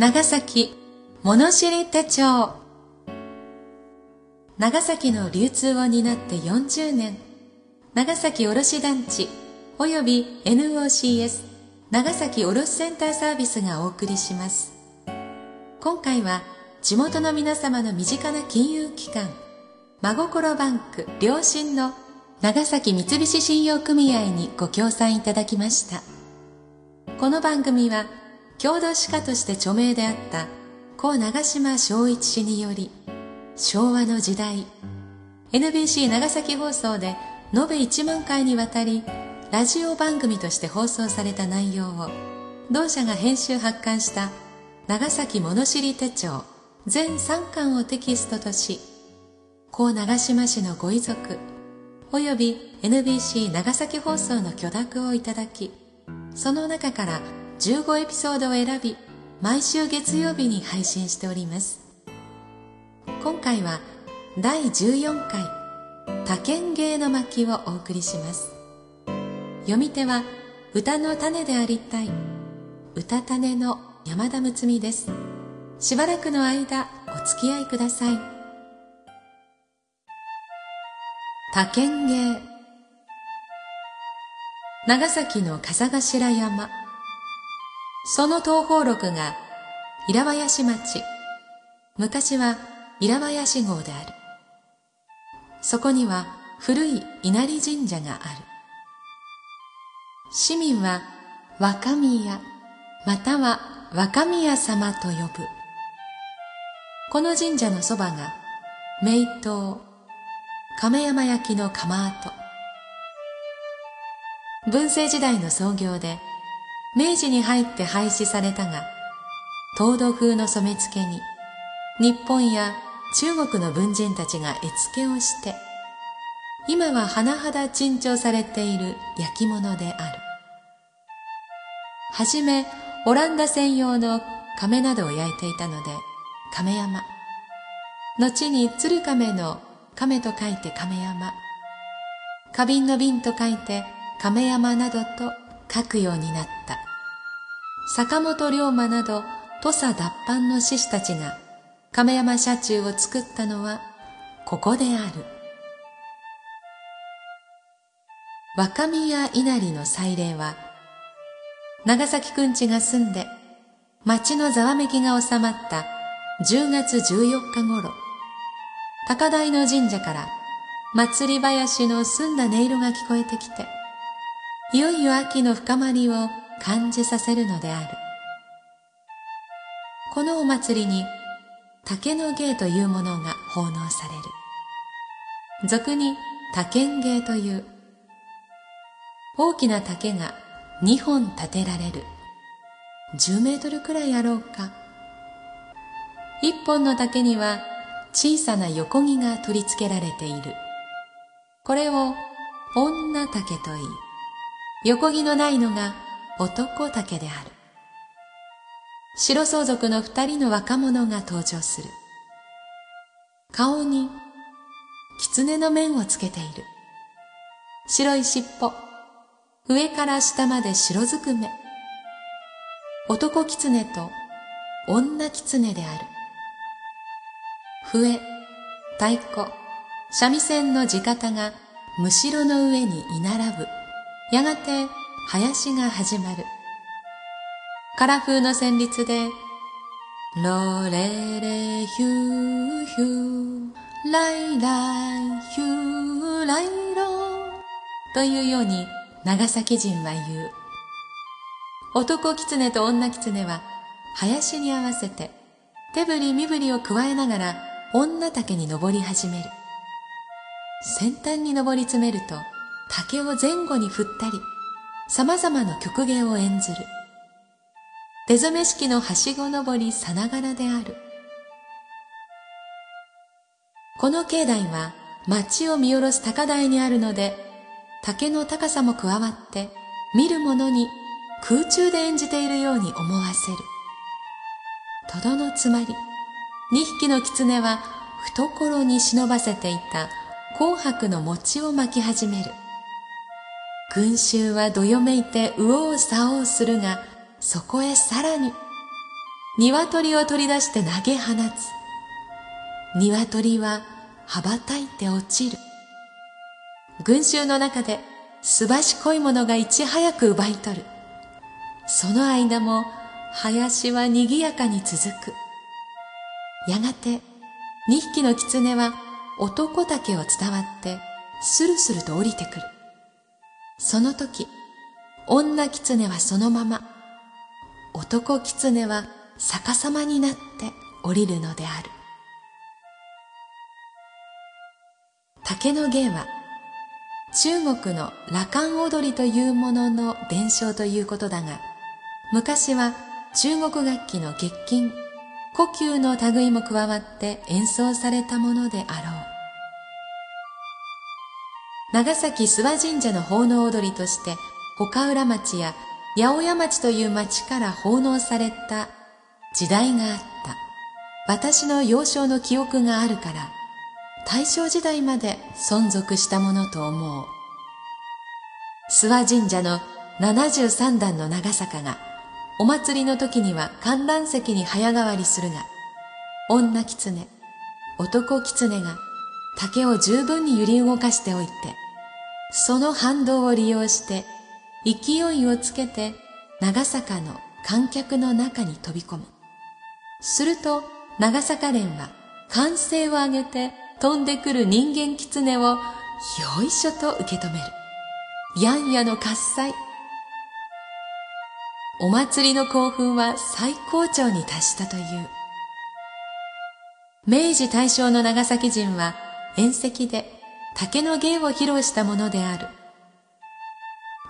長崎物知り手帳。長崎の流通を担って40年。長崎卸団地。および NOCS 長崎卸センターサービスがお送りします。今回は地元の皆様の身近な金融機関。真心バンク。良心の長崎三菱信用組合にご協賛いただきました。この番組は郷土史家として著名であった故長島昭一氏により昭和の時代 NBC 長崎放送で延べ1万回にわたりラジオ番組として放送された内容を同社が編集発刊した長崎物知り手帳全3巻をテキストとし故長島市のご遺族および NBC 長崎放送の許諾をいただきその中から15エピソードを選び毎週月曜日に配信しております。今回は第14回多県芸の巻をお送りします。読み手は歌の種でありたい歌種の山田睦美です。しばらくの間お付き合いください。多県芸。長崎の風頭山。その東方録が平林町。昔は平林号である。そこには古い稲荷神社がある。市民は若宮または若宮様と呼ぶ。この神社のそばが名刀亀山焼の窯跡。文政時代の創業で明治に入って廃止されたが東土風の染付に日本や中国の文人たちが絵付けをして今は甚だ珍重されている焼き物である。はじめオランダ専用の亀などを焼いていたので亀山。後に鶴亀の亀と書いて亀山。花瓶の瓶と書いて亀山などと書くようになった。坂本龍馬など土佐脱藩の志士たちが亀山社中を作ったのはここである。若宮稲荷の祭礼は長崎くんちが住んで町のざわめきが収まった10月14日頃高台の神社から祭り林の澄んだ音色が聞こえてきていよいよ秋の深まりを感じさせるのである。このお祭りに竹の芸というものが奉納される。俗に竹芸という。大きな竹が2本立てられる。10メートルくらいあろうか。一本の竹には小さな横木が取り付けられている。これを女竹といい横木のないのが男竹である。白相続の二人の若者が登場する。顔に狐の面をつけている。白い尻尾、上から下まで白ずくめ。男狐と女狐である。笛、太鼓、三味線の地方がむしろの上に居並ぶ。やがて林が始まる。カラ風の旋律で、ロレレヒューヒュー、ライライヒューライロというように長崎人は言う。男狐と女狐は林に合わせて手振り身振りを加えながら女竹に登り始める。先端に登り詰めると竹を前後に振ったり、様々な曲芸を演ずる。手染め式のはしご登りさながらである。この境内は街を見下ろす高台にあるので、竹の高さも加わって見る者に空中で演じているように思わせる。とどのつまり、二匹の狐は懐に忍ばせていた紅白の餅を巻き始める。群衆はどよめいて右往左往するが、そこへさらに、鶏を取り出して投げ放つ。鶏は羽ばたいて落ちる。群衆の中ですばしこいものがいち早く奪い取る。その間も林は賑やかに続く。やがて二匹の狐は男竹を伝わってスルスルと降りてくる。その時女狐はそのまま男狐は逆さまになって降りるのである。竹の芸は中国の羅漢踊りというものの伝承ということだが昔は中国楽器の月金呼吸の類も加わって演奏されたものであろう。長崎諏訪神社の奉納踊りとして岡浦町や八百屋町という町から奉納された時代があった。私の幼少の記憶があるから大正時代まで存続したものと思う。諏訪神社の73段の長坂がお祭りの時には観覧席に早変わりするが女狐男狐が竹を十分に揺り動かしておいてその反動を利用して勢いをつけて長坂の観客の中に飛び込むすると長坂連は歓声を上げて飛んでくる人間狐をよいしょと受け止める。やんやの喝采。お祭りの興奮は最高潮に達したという。明治大正の長崎人は宴席で竹の芸を披露したものである。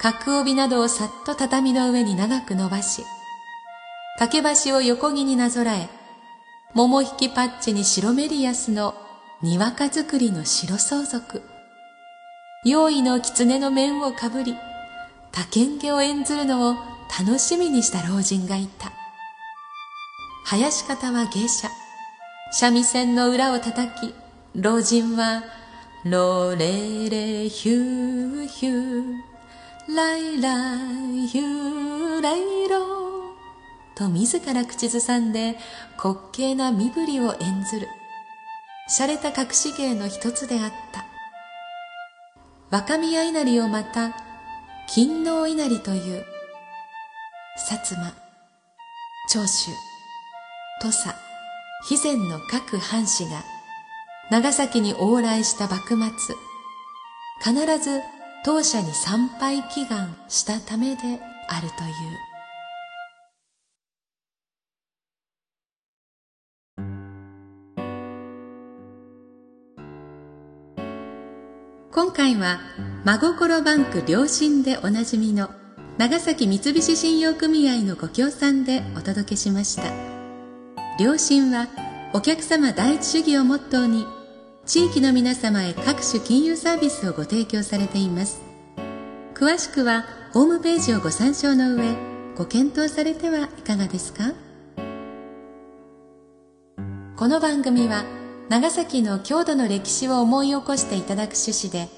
角帯などをさっと畳の上に長く伸ばし、竹橋を横木になぞらえ、桃引きパッチに白メリアスのにわか作りの白相続。用意の狐の面をかぶり、他県家を演ずるのを楽しみにした老人がいた。林方は芸者。三味線の裏を叩き、老人は、ロレレヒューヒュー、ライライヒューライローと自ら口ずさんで滑稽な身振りを演ずる。洒落た隠し芸の一つであった。若宮稲荷をまた、勤王稲荷という、薩摩、長州、土佐、肥前の各藩士が、長崎に往来した幕末、必ず当社に参拝祈願したためであるという。今回は真心バンク良心でおなじみの長崎三菱信用組合のご協賛でお届けしました良心はお客様第一主義をモットーに地域の皆様へ各種金融サービスをご提供されています。詳しくはホームページをご参照の上ご検討されてはいかがですか？この番組は長崎の郷土の歴史を思い起こしていただく趣旨で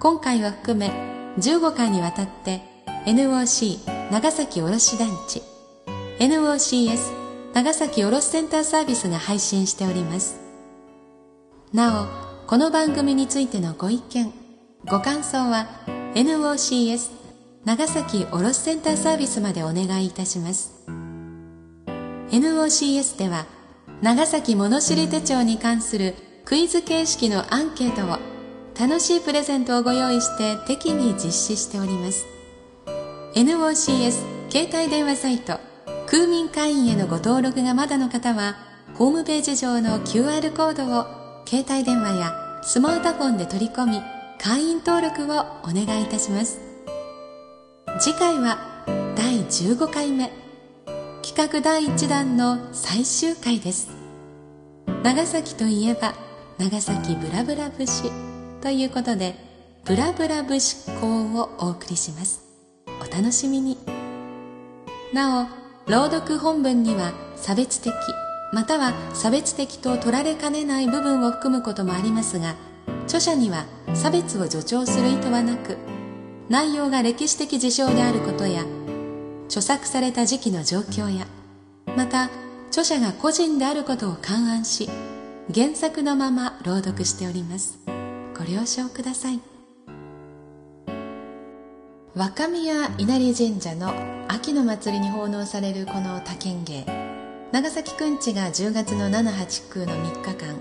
今回を含め15回にわたって NOC 長崎卸団地 NOCS 長崎卸センターサービスが配信しております。なおこの番組についてのご意見ご感想は NOCS 長崎卸センターサービスまでお願いいたします。NOCS では長崎物知り手帳に関するクイズ形式のアンケートを楽しいプレゼントをご用意して適宜実施しております。NOCS 携帯電話サイト空民会員へのご登録がまだの方はホームページ上の QR コードを携帯電話やスマートフォンで取り込み会員登録をお願いいたします。次回は第15回目。企画第1弾の最終回です。長崎といえば長崎ブラブラ節ということでブラブラ節講をお送りします。お楽しみに。なお朗読本文には差別的または差別的と取られかねない部分を含むこともありますが著者には差別を助長する意図はなく内容が歴史的事象であることや著作された時期の状況やまた著者が個人であることを勘案し原作のまま朗読しております。ご了承ください。若宮稲荷神社の秋の祭りに奉納されるこの多剣芸。長崎くんちが10月の789の3日間、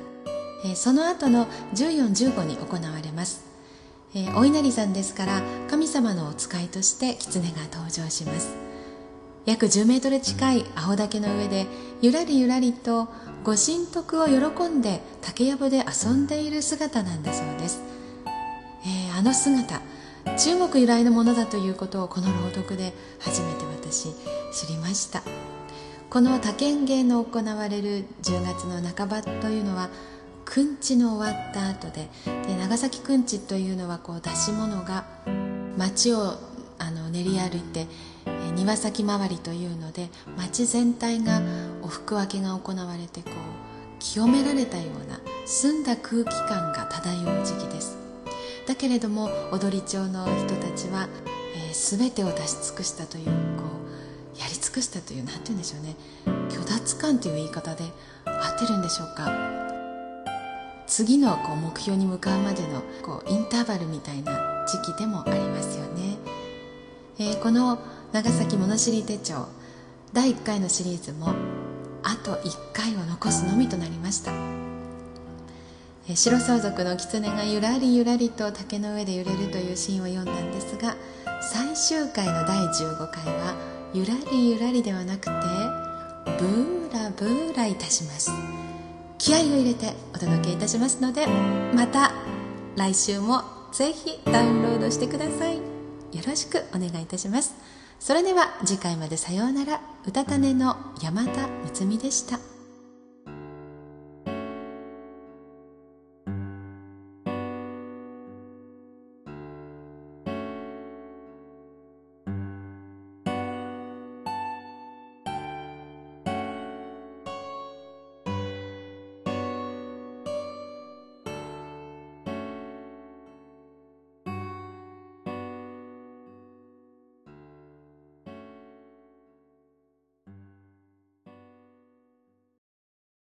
えー、その後の1415に行われます、えー、お稲荷さんですから神様のお使いとして狐が登場します。約10メートル近い青竹の上でゆらりゆらりとご神徳を喜んで竹やぶで遊んでいる姿なんだそうです、えー、あの姿中国由来のものだということをこの朗読で初めて私知りました。この多県芸の行われる10月の半ばというのはくんちの終わった後でで長崎くんちというのはこう出し物が町をあの練り歩いて庭先回りというので町全体がお服分けが行われてこう清められたような澄んだ空気感が漂う時期です。だけれども踊り町の人たちは、えー、全てを出し尽くしたというり尽くしたという何て言うんでしょうね。虚脱感という言い方で合ってるんでしょうか。次のこう目標に向かうまでのこうインターバルみたいな時期でもありますよね、えー、この長崎物知り手帳第1回のシリーズもあと1回を残すのみとなりました。え白相続の狐がゆらりゆらりと竹の上で揺れるというシーンを読んだんですが最終回の第15回はゆらりゆらりではなくてブーラブーラいたします。気合を入れてお届けいたしますのでまた来週もぜひダウンロードしてください。よろしくお願いいたします。それでは次回までさようなら。うたた寝の山田睦美でした。